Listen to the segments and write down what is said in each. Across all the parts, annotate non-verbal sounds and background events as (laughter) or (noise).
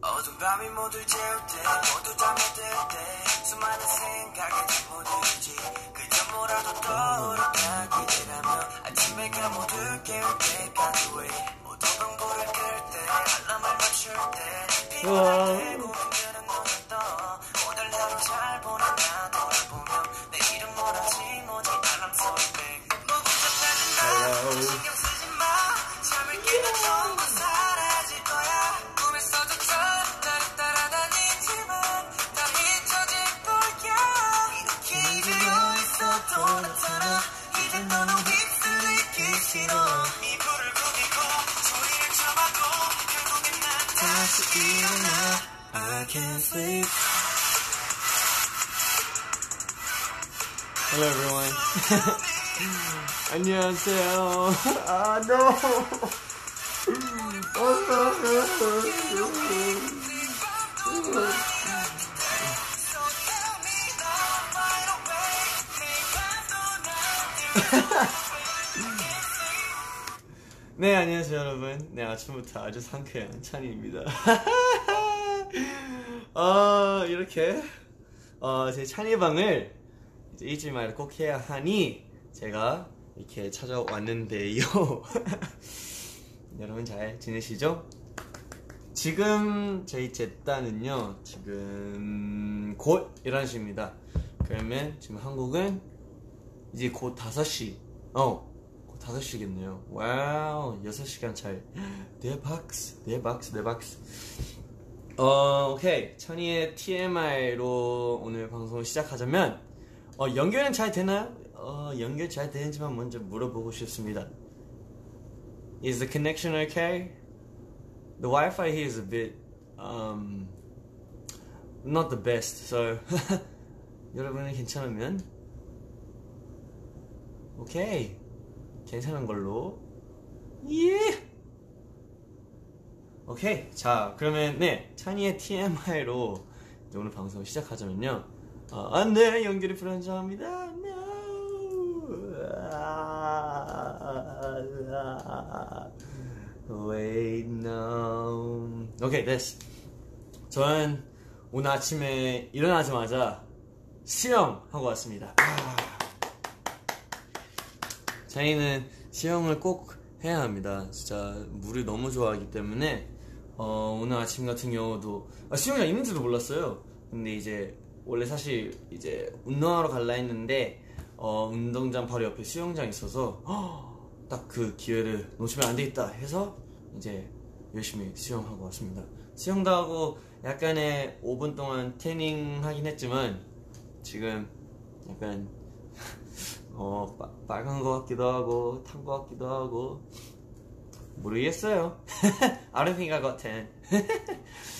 어두운 밤이 모두 재울 때 모두 다 滅을 때 수많은 생각에 잠못들지 그저 뭐라도 떠오르다 기대라며 아침에 가 모두 깨울 때까지 왜 모두 광고를 끌때 알람을 맞출 때 피곤할 때 고민 (laughs) 안녕하세요. (laughs) 아, no. (laughs) 네, 안녕하세요 여러분. 네, 아침부터 아주 상쾌한 찬이입니다. 어, 이렇게 어, 제 찬이 방을 이제 일주일마다 꼭 해야 하니 제가 이렇게 찾아왔는데요. (laughs) 여러분 잘 지내시죠? 지금 저희 제따는요 지금 곧 11시입니다. 그러면 지금 한국은 이제 곧 5시 어, 곧 5시겠네요. 와우 6시간 차이 대박 대박 대박 어, 오케이. 천이의 TMI로 오늘 방송을 시작하자면 어, 연결은 잘 되나요? 어, 연결 잘 되는지만 먼저 물어보고 싶습니다 Is the connection okay? The Wi-Fi here is a bit um not the best. So (laughs) 여러분은 괜찮으면 오케이 괜찮은 걸로 예. 오케이 자 그러면 네 찬이의 TMI로 오늘 방송 시작하자면요. 어, 안돼 연결이 불안정합니다. No. Wait, no. 오케이, 됐어. 저는 오늘 아침에 일어나자마자 수영하고 왔습니다. 아. 저희는 수영을 꼭 해야 합니다. 진짜 물을 너무 좋아하기 때문에 어, 오늘 아침 같은 경우도 아, 수영장 있는지도 몰랐어요. 근데 이제 원래 사실 이제 운동하러 갈라 했는데 어, 운동장 바로 옆에 수영장 있어서 딱 그 기회를 놓치면 안 되겠다 해서 이제 열심히 수영하고 왔습니다. 수영도 하고 약간의 5분 동안 태닝 하긴 했지만 지금 약간 (laughs) 어 빠- 빨간 것 같기도 하고 탄 것 같기도 하고 모르겠어요. (laughs) Got tan. (laughs)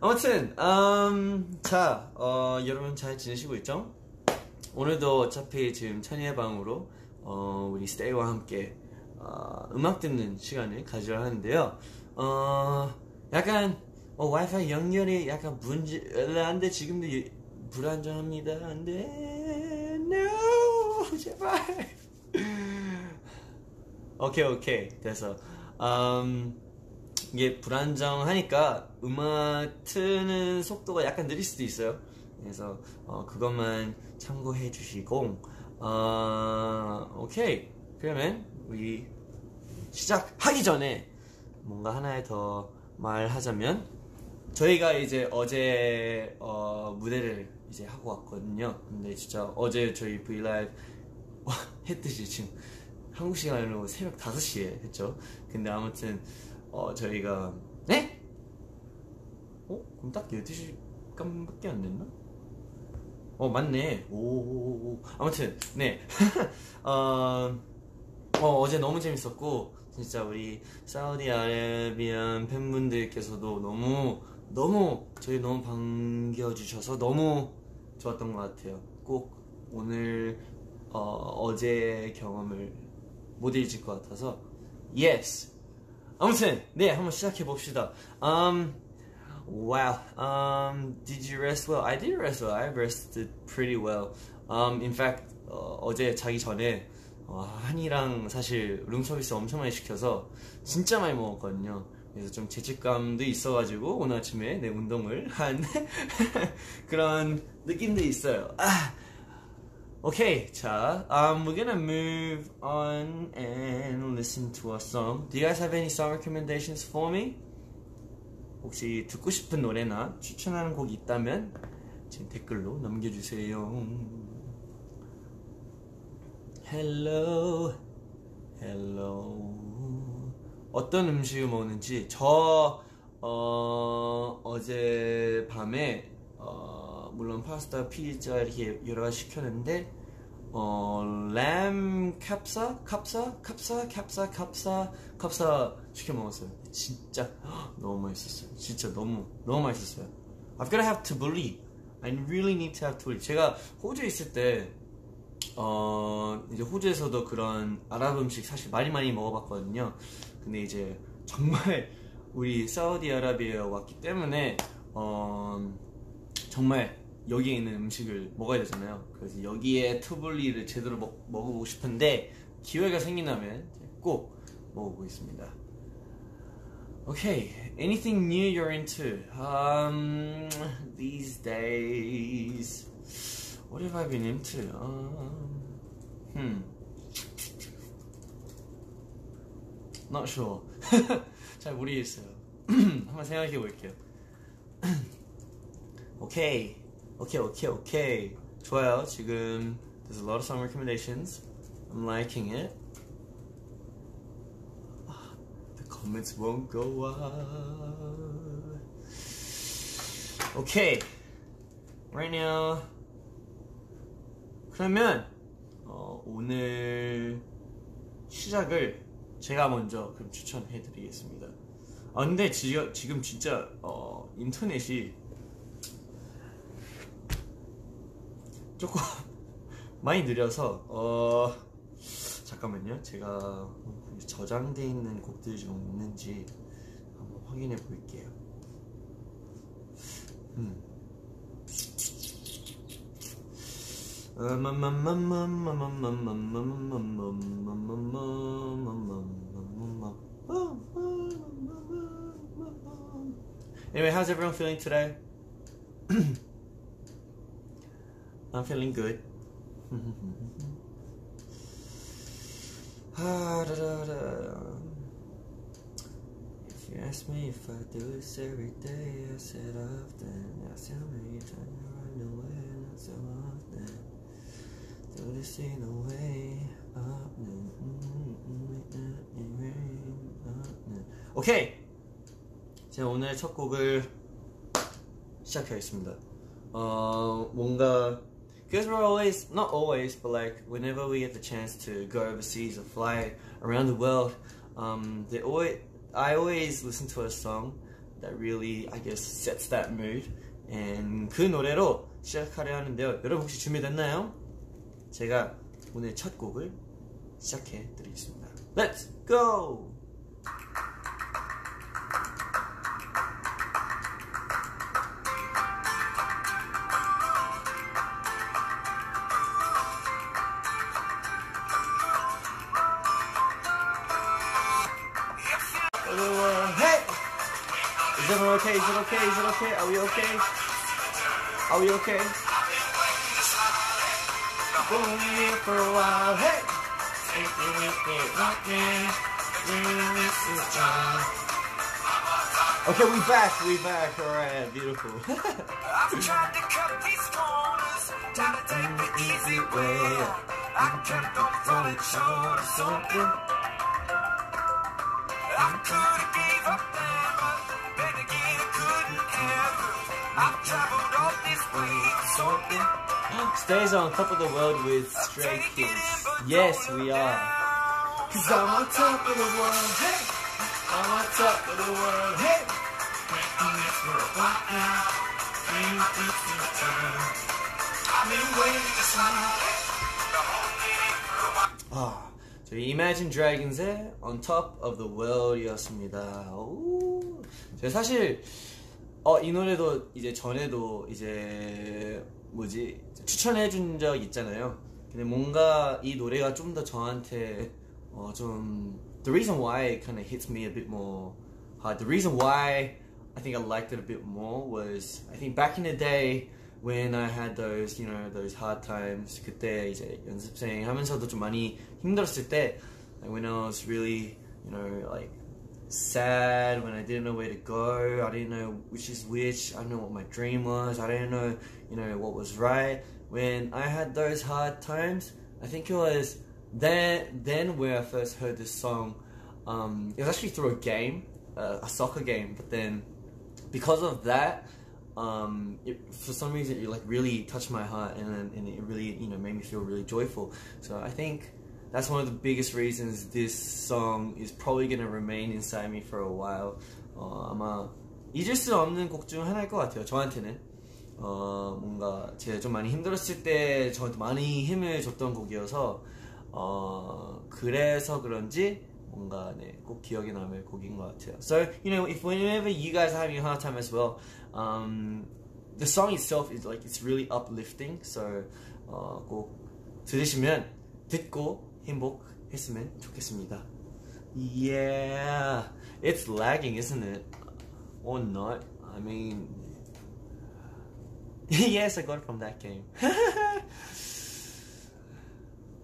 아무튼 음, 자 어, 여러분 잘 지내시고 있죠? 오늘도 어차피 지금 찬이의 방으로 어, 우리 스테이와 함께 어, 음악 듣는 시간을 가지려 하는데요. 어, 약간 어, 와이파이 연결이 약간 문제 안돼 지금도 예- 불안정합니다. 안돼 no (laughs) 제발 오케이 오케이 됐어. 음, 이게 불안정하니까 음악 트는 속도가 약간 느릴 수도 있어요. 그래서 어, 그것만 참고해 주시고 어, 오케이 그러면 우리 시작하기 전에 뭔가 하나에 더 말하자면 저희가 이제 어제 어, 무대를 이제 하고 왔거든요. 근데 진짜 어제 저희 브이라이브 (laughs) 했듯이 지금 한국 시간으로 새벽 5시에 했죠. 근데 아무튼 어, 저희가 네? 어? 그럼 딱 12시간밖에 안 됐나? 어 맞네 오 아무튼 네 (laughs) 어, 어, 어제 너무 재밌었고 진짜 우리 사우디아라비안 팬분들께서도 너무 너무 저희 너무 반겨주셔서 너무 좋았던 것 같아요 꼭 오늘 어, 제 경험을 못 잊을 것 같아서 yes 아무튼 네 한번 시작해 봅시다 um, Wow. Um, did you rest well? I did rest well. I rested pretty well. Um, in fact, 어, 어제 자기 전에 어, 한이랑 사실 룸서비스 엄청 많이 시켜서 진짜 많이 먹었거든요. 그래서 좀 죄책감도 있어가지고 오늘 아침에 내 운동을 한 (laughs) 그런 느낌도 있어요. 아, 오케이, 자, um, we're gonna move on and listen to a song. Do you guys have any song recommendations for me? 혹시 듣고 싶은 노래나 추천하는 곡이 있다면 지금 댓글로 남겨주세요. Hello, hello. 어떤 음식을 먹는지 저 어, 어제 밤에 어, 물론 파스타, 피자 이렇게 여러 가지 시켰는데 어, 램 캡사, 캡사, 캡사, 캡사, 캡사, 캡사 시켜 먹었어요. 진짜 (gasps) 너무 맛있었어요. 진짜 너무 너무 맛있었어요. I've gotta have believe. I really need to have believe. 제가 호주에 있을 때 어, 이제 호주에서도 그런 아랍 음식 사실 많이 많이 먹어봤거든요. 근데 이제 정말 (laughs) 우리 사우디아라비아에 왔기 때문에 어, 정말 여기에 있는 음식을 먹어야 되잖아요. 그래서 여기에 투블리를 제대로 먹, 먹어보고 싶은데 기회가 생긴다면 꼭 먹어보겠습니다. Okay, anything new you're into? Um, these days, what have I been into? Um, hmm, not sure. (laughs) 잘 모르겠어요. (clears throat) 한번 생각해 볼게요. (clears throat) 오케이, 오케이, 오케이, 오케이. 좋아요. 지금 there's a lot of song recommendations. I'm liking it. The comments won't go up. Okay. Right now. 그러면 어, 오늘 시작을 제가 먼저 그럼 추천해 드리겠습니다. 아 근데 지금, 지금 진짜 어, 인터넷이 조금 (laughs) 많이 느려서 어 잠깐만요 제가 저장돼 있는 곡들이 좀 있는지 한번 확인해 볼게요 음. (clears throat) Anyway, how's everyone feeling today? (clears throat) (clears throat) I'm feeling good. Ah. If you ask me if I do this every day, I said often. Ask how many times I run away, not so often. Do this in a way. 오케이! 제가 오늘 첫 곡을 시작하겠습니다. 어, 뭔가 because we're always not always but like whenever we get the chance to go overseas or fly around the world um they always i always listen to a song that really i guess sets that mood and 그 노래로 시작하려 하는데요 여러분 혹시 준비됐나요? 제가 오늘 첫 곡을 시작해 드리겠습니다 Let's go! Okay? Are we okay? Are we okay? Been here for a while. Hey! Okay, we back. We back. All right, beautiful. (laughs) I've tried to cut these corners, try to take the easy way. I kept on falling short of something. I've traveled all this way for something. Stays on top of the world with Stray Kids. Yes, we are. Cause I'm on top of the world. Hey! I'm on top of the world. Hey! I've been waiting to see. 아, 저희 Imagine Dragons의 On Top of the World이었습니다. 오, 제가 사실 어, 이 노래도 이제 전에도 이제 뭐지 추천해 준 적 있잖아요. 근데 뭔가 이 노래가 좀 더 저한테 어, 좀 The reason why it kind of hits me a bit more hard. The reason why I think I liked it a bit more was I think back in the day when I had those you know those hard times 그때 이제 연습생 하면서도 좀 많이 힘들었을 때 like when I was really you know like sad when I didn't know where to go. I didn't know which is which. I didn't know what my dream was. I didn't know you know what was right. When I had those hard times I think it was then then where I first heard this song um, it was actually through a game uh, a soccer game but then because of that um, it, for some reason it like really touched my heart and, and it really you know made me feel really joyful. So I think that's one of the biggest reasons this song is probably gonna remain inside me for a while 어, 아마 잊을 수 없는 곡 중 하나일 것 같아요 저한테는 어, 뭔가 제가 좀 많이 힘들었을 때 저한테 많이 힘을 줬던 곡이어서 어, 그래서 그런지 뭔가 네, 꼭 기억에 남을 곡인 것 같아요. So you know, if whenever you guys are having a hard time as well, um, the song itself is like it's really uplifting. So 어, 꼭 들으시면 듣고 행복했으면 좋겠습니다. Yeah, it's lagging, isn't it? Or not? I mean, yes, I got it from that game.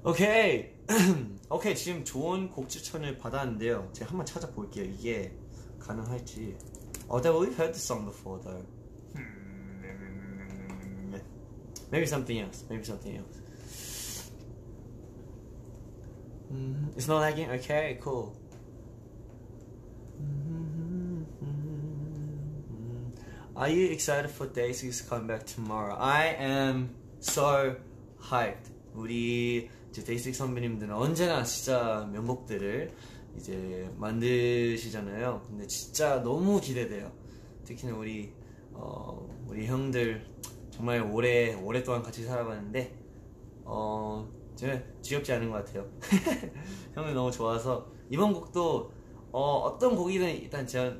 오케이. 오케이, 지금 좋은 곡 추천을 받았는데요. 제가 한번 찾아볼게요. 이게 가능할지. Oh, that we've heard this song before, though. Hmm. Maybe something else. Maybe something else. Mm, It's not lagging? Okay, cool. Are you excited for Day 6 to come back tomorrow? I am so hyped. 우리 이제 6 선배님들은 언제나 진짜 명곡들을 이제 만드시잖아요. 근데 진짜 너무 기대돼요. 특히나 우리 어, 우리 형들 정말 오래 오랫동안 같이 살아봤는데 어, 저는 지겹지 않은 것 같아요. (laughs) 형들 너무 좋아서 이번 곡도 어, 떤 곡이든 일단 제가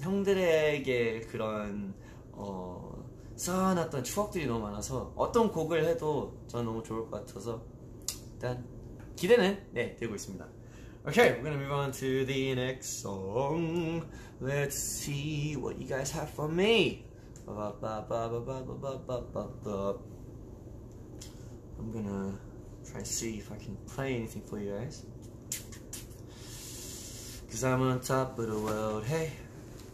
형들에게 그런 어, 쌓아놨던 추억들이 너무 많아서 어떤 곡을 해도 저는 너무 좋을 것 같아서 일단 기대는 네 되고 있습니다. Okay, we're gonna move on to the next song. Let's see what you guys have for me. I'm gonna try to see if I can play anything for you guys. Cause I'm on top of the world, hey.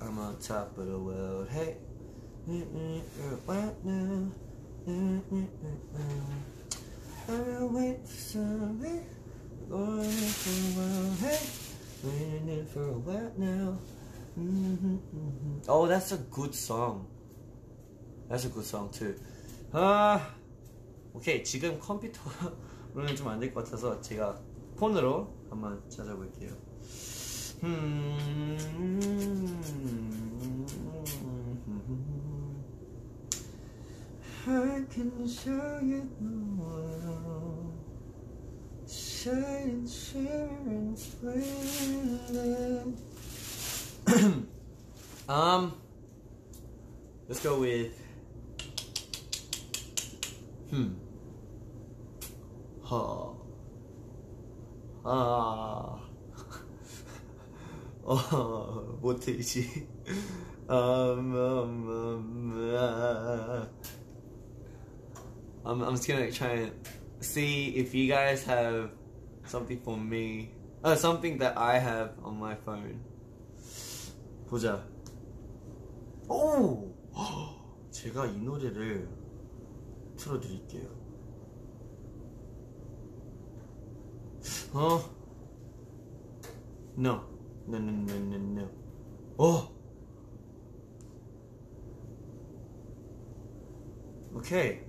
I'm on top of the world, hey. Right now. I'll wait for somebody. Going in for a while, hey. Waiting in for a while now. Mhm, mhm. Oh, that's a good song. That's a good song too. 아, 오케이 지금 컴퓨터 로는 좀 안 될 것 같아서 제가 폰으로 한번 찾아볼게요. 음. I can show you the world, shine, shimmering, splendid. um, let's go with hmm. Ha. 아. 어, 못해지. um, um, um, uh. I'm, I'm just gonna try and see if you guys have something for me. Uh, something that I have on my phone. 보자. 오! 제가 이 노래를 틀어드릴게요. Huh? No. No, no, no, no, no. Oh! Okay.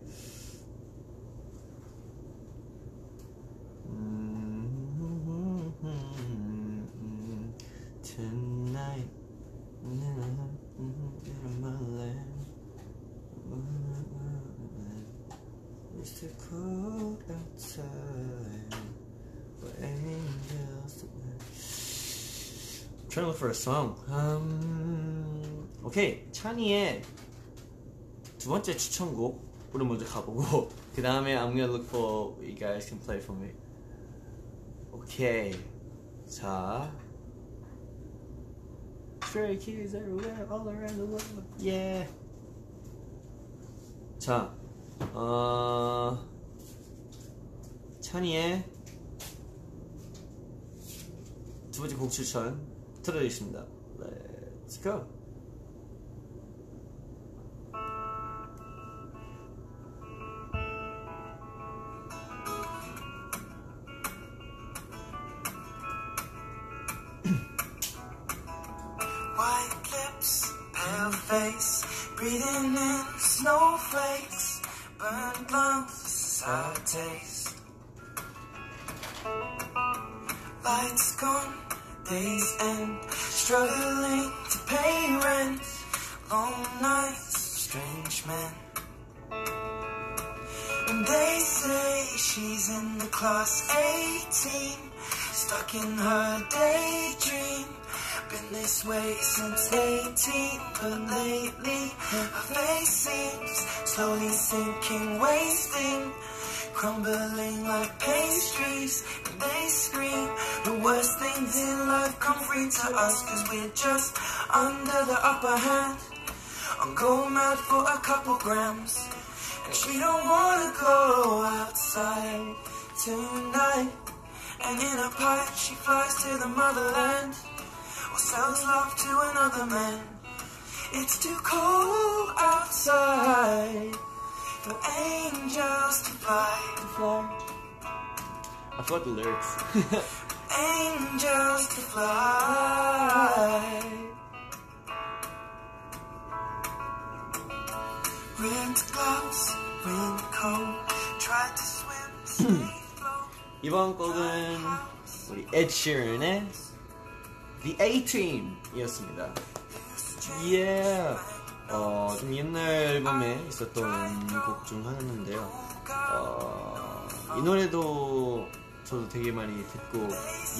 Song. Um, 오케이 찬이의 두 번째 추천곡으로 먼저 가보고 그 다음에 I'm gonna look for you guys can play for me. 오케이 자 stray kids everywhere, all around the world. Yeah. 자, 어, 찬이의 두 번째 곡 추천 틀어드리겠습니다. Let's go. White lips, pale face, breathing in snowflakes, burnt lungs, sour taste. Lights gone, days end, struggling to pay rent, long nights, strange men. And they say she's in the class 18, stuck in her daydream. Been this way since 18, but lately her face seems slowly sinking, wasting, crumbling like pastries. And they scream the worst things in life come free to us, cause we're just under the upper hand. I'm going mad for a couple grams. And she don't wanna go outside tonight. And in a pipe she flies to the motherland. Or sells love to another man. It's too cold outside for angels (laughs) to fly. To fly. I forgot the lyrics. Angels to fly. Ripped gloves, wind cold. Tried to swim, stay afloat. 이번 곡은 우리 ed sheeran의 The A-Team이었습니다. Yeah. 어, 좀 옛날 앨범에 있었던 곡 중 하나인데요. 어, 이 노래도 저도 되게 많이 듣고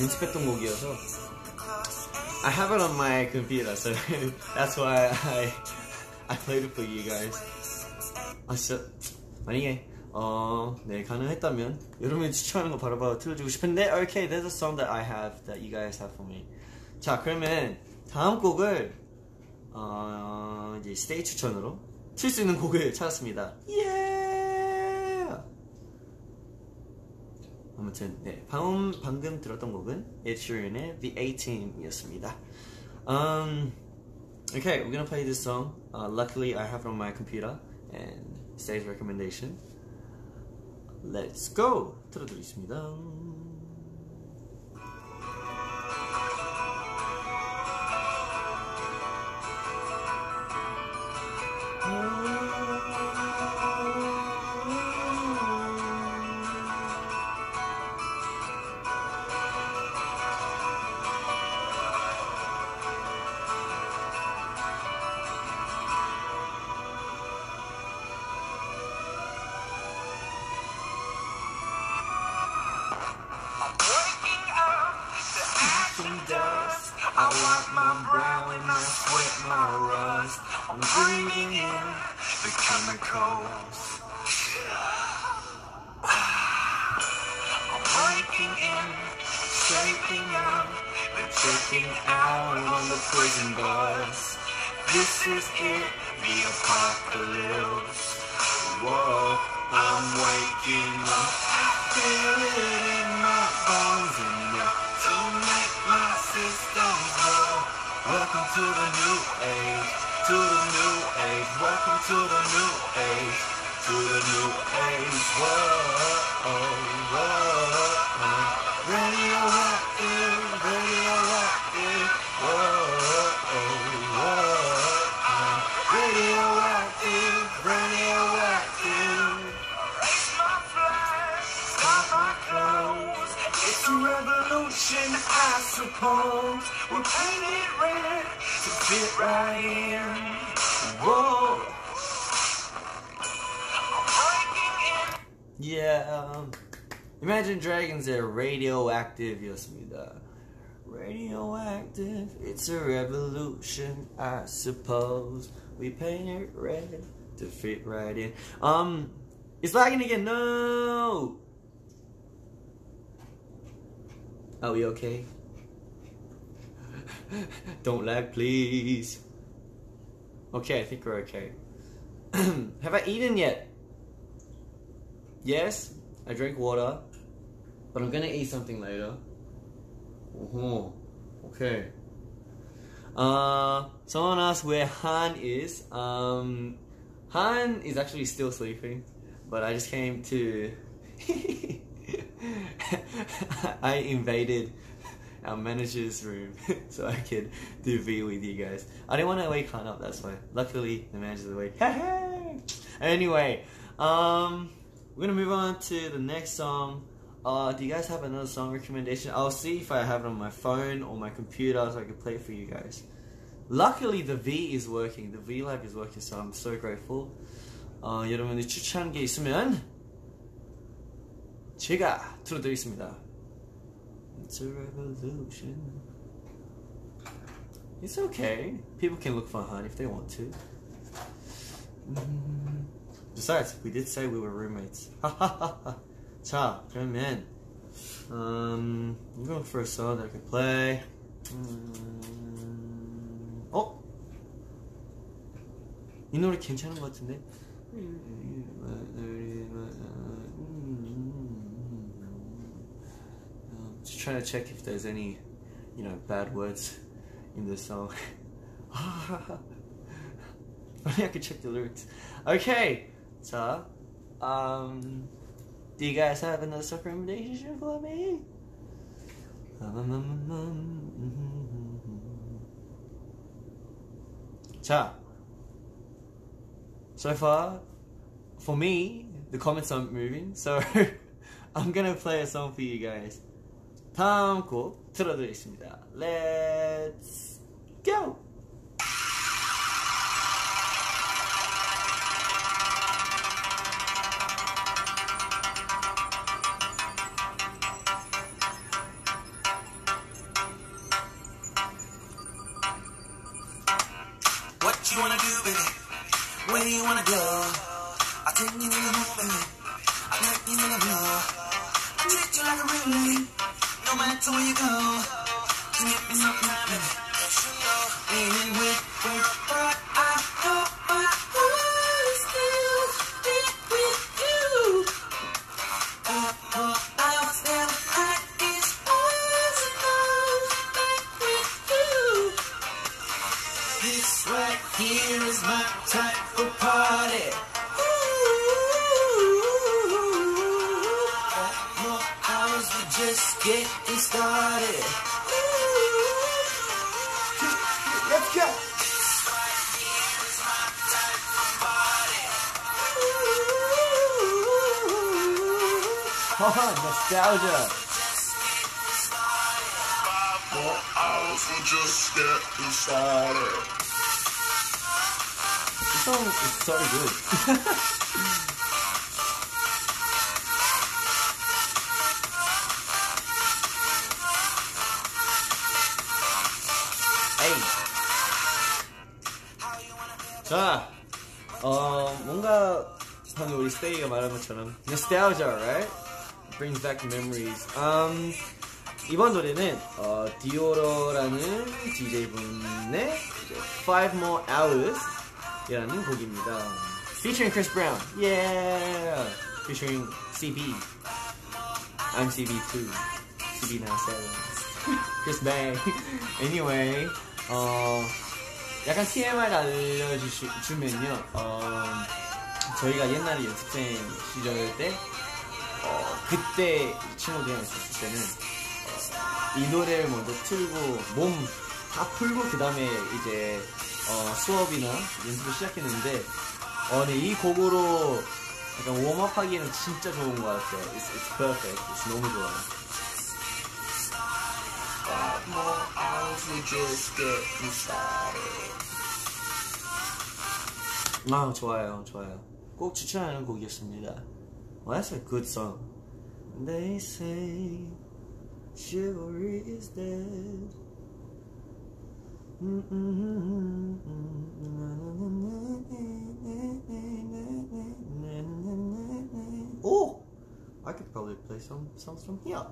연습했던 곡이어서 I have it on my computer, so that's why I I played it for you guys. 아 진짜 만약에 어, 네 가능했다면 여러분이 추천하는 거 바로바로 틀어주고 싶은데 Okay, there's a song that I have that you guys have for me. 자 그러면 다음 곡을 어, 이제 스테이 추천으로 칠 수 있는 곡을 찾았습니다. Yeah! 아무튼 네 방금 방금 들었던 곡은 Ed Sheeran의 The A Team이었습니다. Um, okay, we're gonna play this song. Uh, luckily, I have it on my computer and Stay's recommendation. Let's go! 틀어드리겠습니다. trying. Whoa. Yeah, um, Imagine Dragons are radioactive. Yosmida. Radioactive, it's a revolution, I suppose. We paint it red to fit right in. Um, it's lagging again. No! Oh, are we okay? Don't lag, please. Okay, I think we're okay. (clears throat) Have I eaten yet? Yes, I drank water, but I'm gonna eat something later. Oh, okay. Uh, someone asked where Han is. Um, Han is actually still sleeping, but I just came to. (laughs) I invaded our manager's room (laughs) so I could do V with you guys. I didn't want to wake Han up, that's why. Luckily, the manager's awake. (laughs) anyway, um, we're gonna move on to the next song. Uh, do you guys have another song recommendation? I'll see if I have it on my phone or my computer so I can play it for you guys. Luckily, the V is working. The V Lab is working, so I'm so grateful. 어, 여러분이 추천한 게 있으면 제가 틀어드리겠습니다. It's a revolution. It's okay. People can look for Han if they want to. Mm. Besides, we did say we were roommates. (laughs) 자, 그러면 um, I'm going for a song that I can play. 음, 어? 이 노래 괜찮은 것 같은데? trying to check if there's any, you know, bad words in the song. (laughs) Only I could check the lyrics. Okay, so, um, do you guys have another song recommendation for me? (laughs) 자, so far, for me, the comments aren't moving, so (laughs) I'm gonna play a song for you guys. 다음 곡 틀어드리겠습니다. Let's go! Oh, nostalgia! More hours, we're just getting started. This song is so good. 에이. 자, 어, 뭔가 방금 우리 스테이가 말한 것처럼 nostalgia, right? Brings back memories. Um, 이번 노래는 어, 디오로라는 DJ 분의 Five More Hours 이라는 곡입니다. Featuring Chris Brown. Yeah. Featuring CB. I'm CB2. CB97. Chris Bang. anyway, 어, 약간 TMI를 알려주면요. 어, 저희가 옛날에 연습생 시절 때, 어, 그때 친구들이랑 있었을 때는 어, 이 노래를 먼저 틀고 몸 다 풀고 그 다음에 이제 어, 수업이나 연습을 시작했는데 어, 네, 이 곡으로 약간 웜업하기에는 진짜 좋은 것 같아요. It's, it's perfect. It's 너무 좋아요. Five more hours, we're just getting started. 아 좋아요, 좋아요. 꼭 추천하는 곡이었습니다. Well, that's a good song. They say chivalry is dead. Oh, I could probably play some songs from here.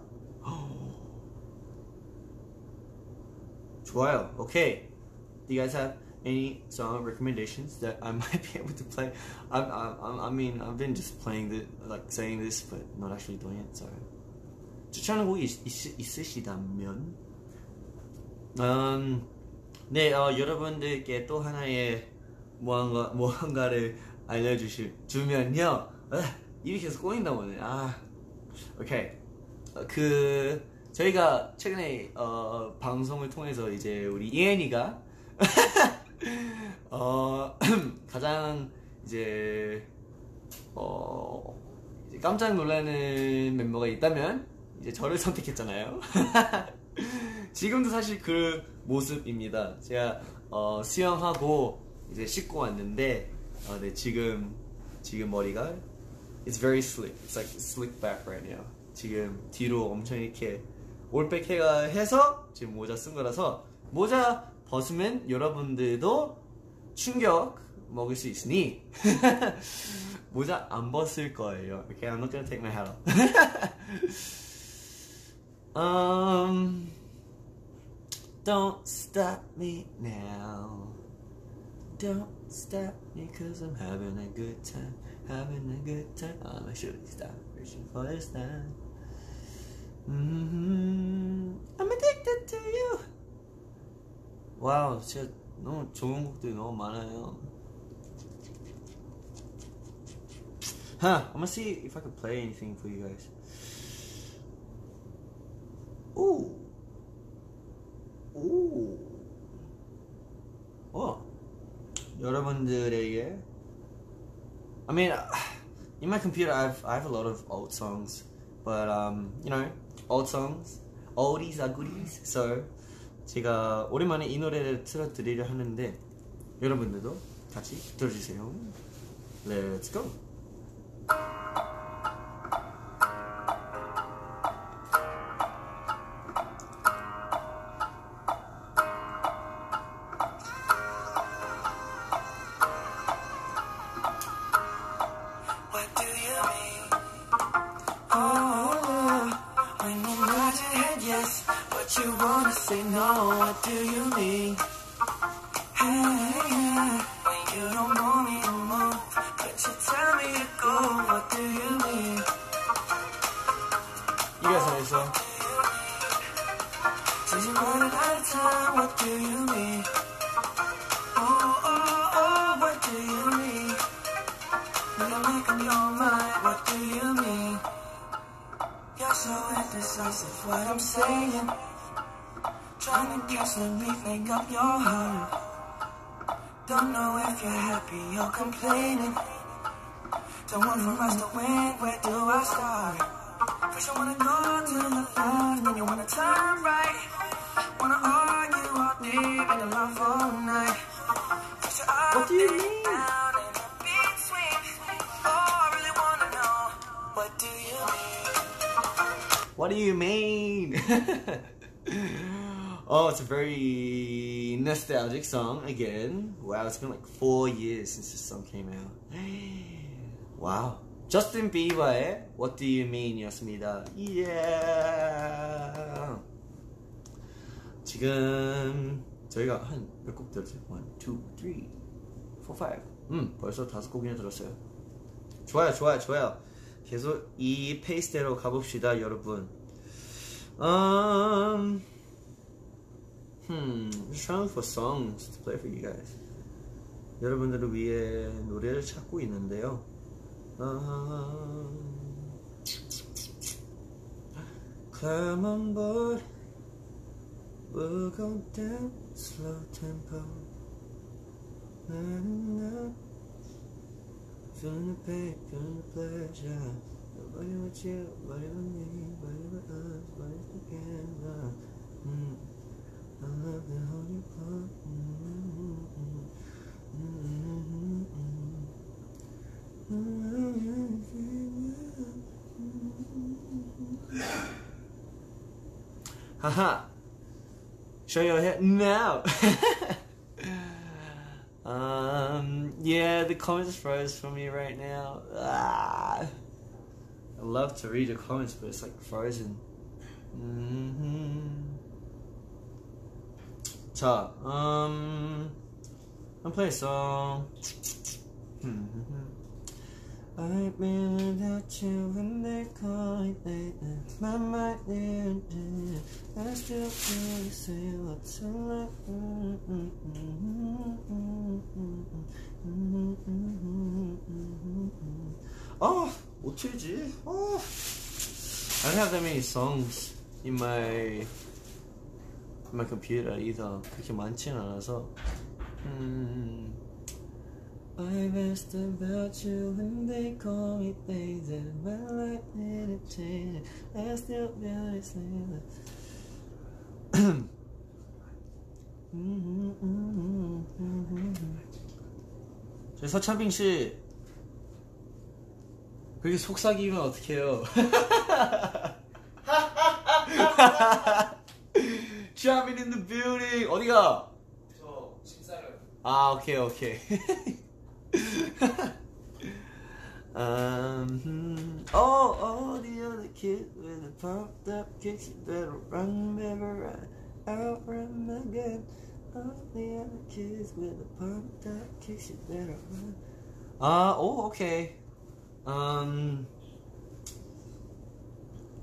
Twelve. Okay. Do you guys have any song recommendations that I might be able to play? I, I, I mean, I've been just playing the like saying this, but not actually doing it. So 추천하는 곡이 있, 있, 있으시다면, 음, 네, 어, 여러분들께 또 하나의 무언가 무언가를 알려주실 주면요. 아, 입이 계속 꼬인다 오늘. 아, 오케이. 어, 그 저희가 최근에 어, 방송을 통해서 이제 우리 이엔이가 어, (clears throat) 가장 이제 어 이제 깜짝 놀라는 멤버가 있다면 이제 저를 (laughs) 선택했잖아요. (laughs) 지금도 사실 그 모습입니다. 제가 어, 수영하고 이제 씻고 왔는데 어, 네, 지금 지금 머리가 It's very slick. It's like slick back right now. 지금 뒤로 엄청 이렇게 올백해가 해서 지금 모자 쓴 거라서 모자 벗으면 여러분들도 충격 먹을 수 있으니 모자 안 벗을 거예요. Okay, I'm not gonna take my hat off. um, don't stop me now. Don't stop me cause I'm having a good time. Having a good time. I'm a shooting star. Reaching for the star. hmm I'm addicted to you. 와우, 진짜 너무 좋은 곡들이 너무 많아요. Huh, I'm gonna see if I can play anything for you guys. Ooh. Ooh. 어. 여러분들에게 I mean, (sighs) in my computer, I've I have a lot of old songs, but um, you know, old songs, oldies are goodies. So 제가 오랜만에 이 노래를 틀어드리려 하는데 여러분들도 같이 들어주세요. Let's go. You're complaining. Don't want for us to win, where do I start? First you wanna go to the left, then you wanna turn right. Wanna argue all day, make a love all night. What do you mean? down, in between. Oh, I really wanna know, what do you mean? (laughs) oh, it's a very nostalgic song again. Wow, it's been like four years since this song came out. wow. 저스틴 비버의 What Do You Mean 이었습니다. Yeah. 지금 저희가 한 몇 곡 들었지? 1, 2, 3, 4, 5. 음, 벌써 다섯 곡이나 들었어요. 좋아요, 좋아요, 좋아요. 계속 이 페이스대로 가봅시다, 여러분. Um, hmm, just trying for songs to play for you guys. 여러분들을 위해 노래를 찾고 있는데요. Um, climb on board, we'll go down slow tempo. Na, na, na. Feeling the pain, feeling the pleasure. Nobody with you, nobody with me, nobody with us, nobody together. Mm. I love Haha! Show your head now! (laughs) um, yeah, the comments froze for me right now. Ah. I love to read the comments, but it's like frozen. hmm 자, um, play a song. I've been without you when they call it late my mind did I still feel the same what's like Oh, 어쩌지? Oh, I don't have that many songs in my my computer either. 그렇게 많지는 않아서. 음. I've asked about you when they call me that my life didn't change. I still feel the same. 저희 서창빈 씨 그렇게 속삭이면 어떡해요? Jamming in the building 어디가? 저 심사를 아 오케이 오케이 um, hmm. oh, oh, the other kid with the pumped up kicks, you better run, run, out run again. All the other kids with the pumped up kicks, you better run. 아, 오, 오케이. 음,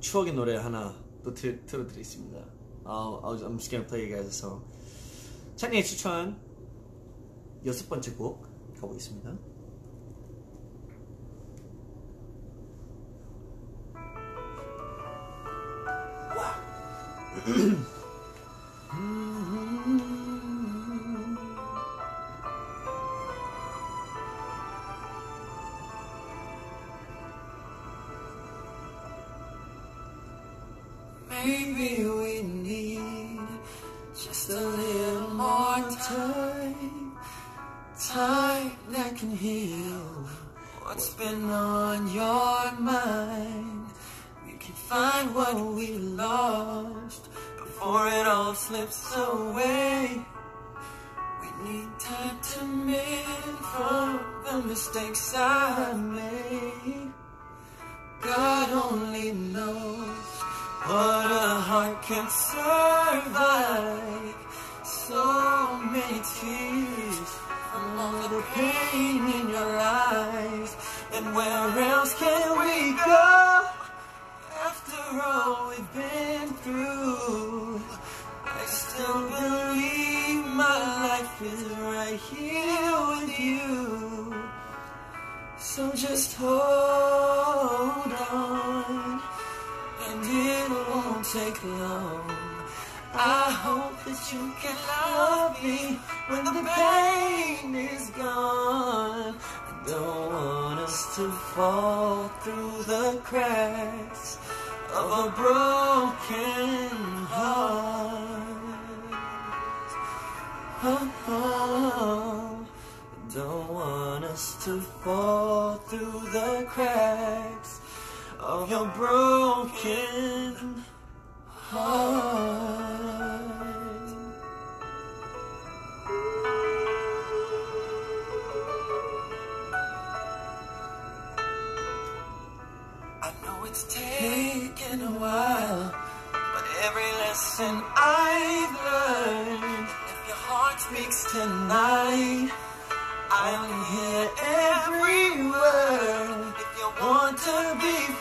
추억의 노래 하나 또 들, 틀어드리겠습니다. I'll, I'll, I'm just gonna play you guys a song. 찬이의 추천 여섯 번째 곡 가보겠습니다. Maybe we need just a little more time. Time that can heal what's been on your mind. We can find what we lost before it all slips away. We need time to mend from the mistakes I made. God only knows what a heart can survive. So many tears from all the pain in your eyes. And where else can we go after all we've been through? I still believe my life is right here with you. So just hold on, it won't take long. I hope that you can love me when the pain is gone. I don't want us to fall through the cracks of a broken heart. Oh, oh. oh. Don't want us to fall through the cracks of your broken heart. I know it's taken a while, but every lesson I've learned, if your heart speaks tonight, I'll hear every word. If you want to be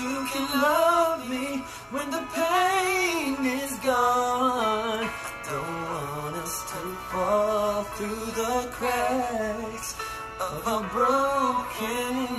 you can love me when the pain is gone. Don't want us to fall through the cracks of a broken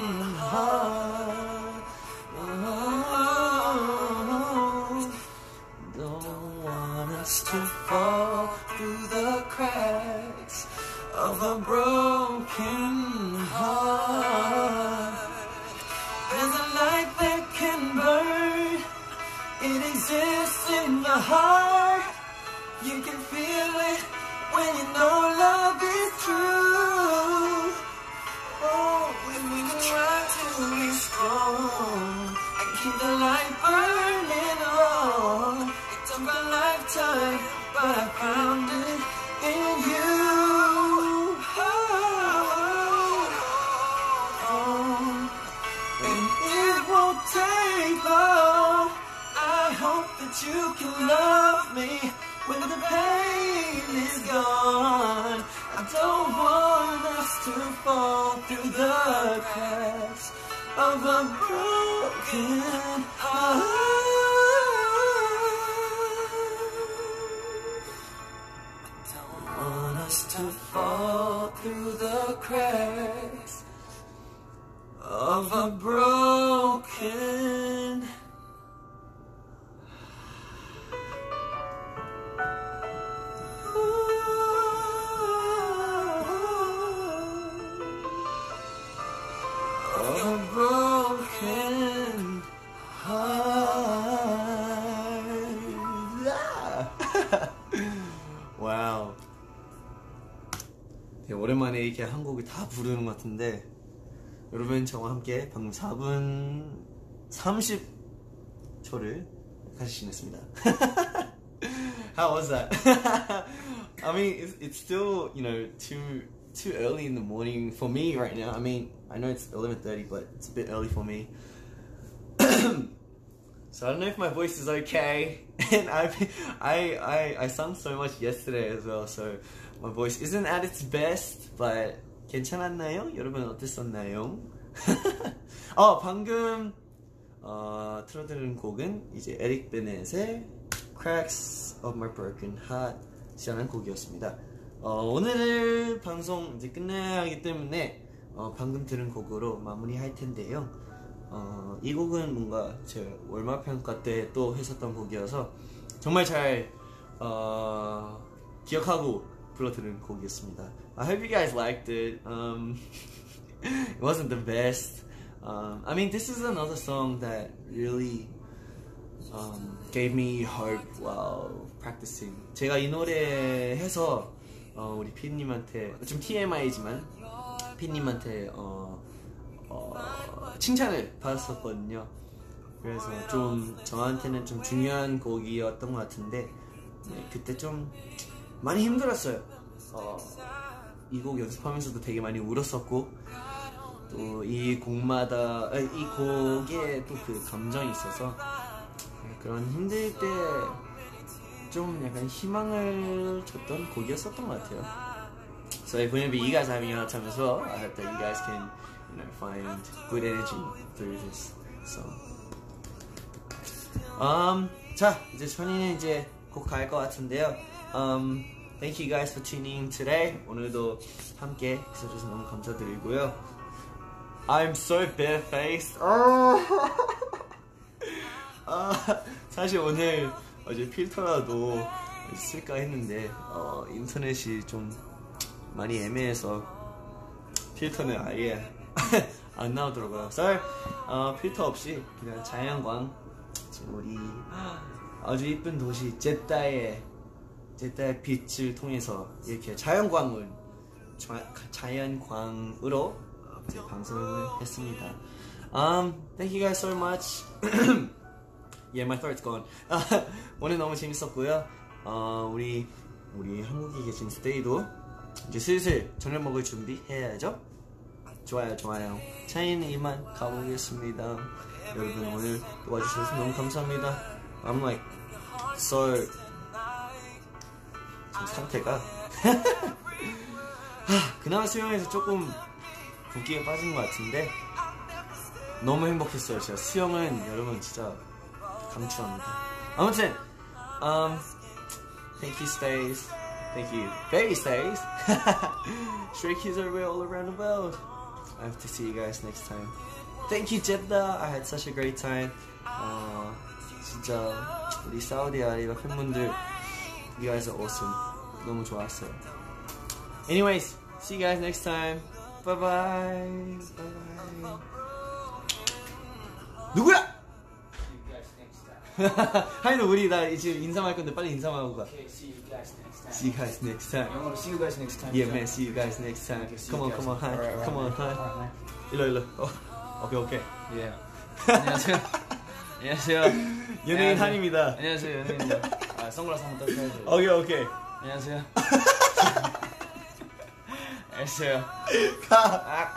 broken. (laughs) 와우. 되게 오랜만에 이렇게 한 곡을 다 부르는 것 같은데 여러분 저와 함께 방금 4분 30초를 같이 지냈습니다. (laughs) How was that? (laughs) I mean, it's, it's still you know too too early in the morning for me right now. I mean, I know it's 11:30, but it's a bit early for me. so (clears throat) I don't know if my voice is okay, (laughs) and I I I I sung so much yesterday as well, so my voice isn't at its best, but 괜찮았나요? 여러분 어땠었나요? (laughs) 어 방금 어, 틀어드린 곡은 이제 에릭 베넷의 Cracks of My Broken Heart이라는 곡이었습니다. 어, 오늘 방송 이제 끝내야 하기 때문에 어, 방금 들은 곡으로 마무리할 텐데요. 어, 이 곡은 뭔가 제 월말 평가 때 또 했었던 곡이어서 정말 잘 어, 기억하고 불러드린 곡이었습니다. I hope you guys liked it. Um, it wasn't the best. Um, I mean, this is another song that really um, gave me hope while practicing. 제가 이 노래 해서 어, 우리 피디님한테 좀 TMI지만 피디님한테 어, 어, 칭찬을 받았었거든요. 그래서 좀 저한테는 좀 중요한 곡이었던 것 같은데 네, 그때 좀 많이 힘들었어요. 어, 이 곡 연습하면서도 되게 많이 울었었고 또 이 곡마다 아, 이 곡에 또 그 감정이 있어서 그런 힘들 때 좀 약간 희망을 줬던 곡이었었던 것 같아요. So if whenever you guys having a hard time as well, I hope that you guys can, you know, find good energy through this song. Um, 자 이제 천이는 이제 곧 갈 것 같은데요. Um, thank you guys for tuning in today. 오늘도 함께 있어주셔서 너무 감사드리고요. I'm so barefaced. (laughs) 아, 사실 오늘 어제 필터라도 쓸까 했는데 어, 인터넷이 좀 많이 애매해서 필터는 아예 (laughs) 안 나오더라고요. 그래서 어, 필터 없이 그냥 자연광 지금 우리 아주 이쁜 도시 제타의 제타의 빛을 통해서 이렇게 자연광을 자, 자연광으로 어, 이제 방송을 했습니다. Um, thank you guys so much. (clears throat) yeah, my throat's gone. (laughs) 오늘 너무 재밌었고요. 어, 우리 우리 한국에 계신 스테이도 이제 슬슬 저녁 먹을 준비해야죠. 좋아요, 좋아요. 차이는 이만 가보겠습니다. 여러분 오늘 도와주셔서 너무 감사합니다. I'm like so 상태가 하, 그나마 수영에서 조금 붓기가 빠진 것 같은데 너무 행복했어요. 제가 수영은 여러분 진짜 강추합니다. 아무튼 um, thank you stays, thank you baby stays. Stray kids are all around the world. I have to see you guys next time. Thank you Jeddah. I had such a great time. 어, 진짜 우리 사우디 아라비아 팬분들 you guys are awesome. 너무 좋았어요. Anyways, see you guys next time. Bye bye. Bye bye. 누구야? 하이도 우리 나 지금 인사할 건데 빨리 인사만 하고 가. Okay, see you guys next time. See you guys next time. To see you guys next time. Yeah, man. See you guys next time. Okay, Come on, come on, hi. Alright, Come on, man. hi. Alright, man. 일로 일로. 어, 오케이 오케이. Yeah. 안녕하세요. 안녕하세요. 연예인 한입니다. 안녕하세요, 연예인입니다. 아, 선글라스 한번 떴어야죠. 오케이 오케이. 안녕하세요. (laughs) 안녕하세요. 가.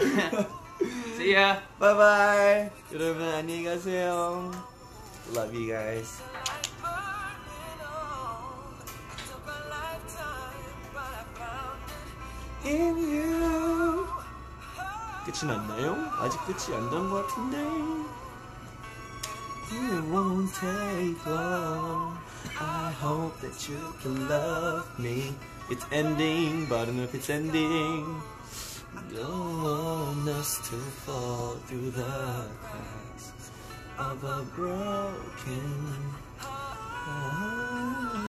See ya. 바이바이. 여러분 안녕히 가세요. Love you guys. In you. 끝이 났나요? 아직 끝이 안 난 것 같은데. It won't take long. I hope that you can love me. It's ending, but I don't know if it's ending. Don't want us to fall through the cracks of a broken heart.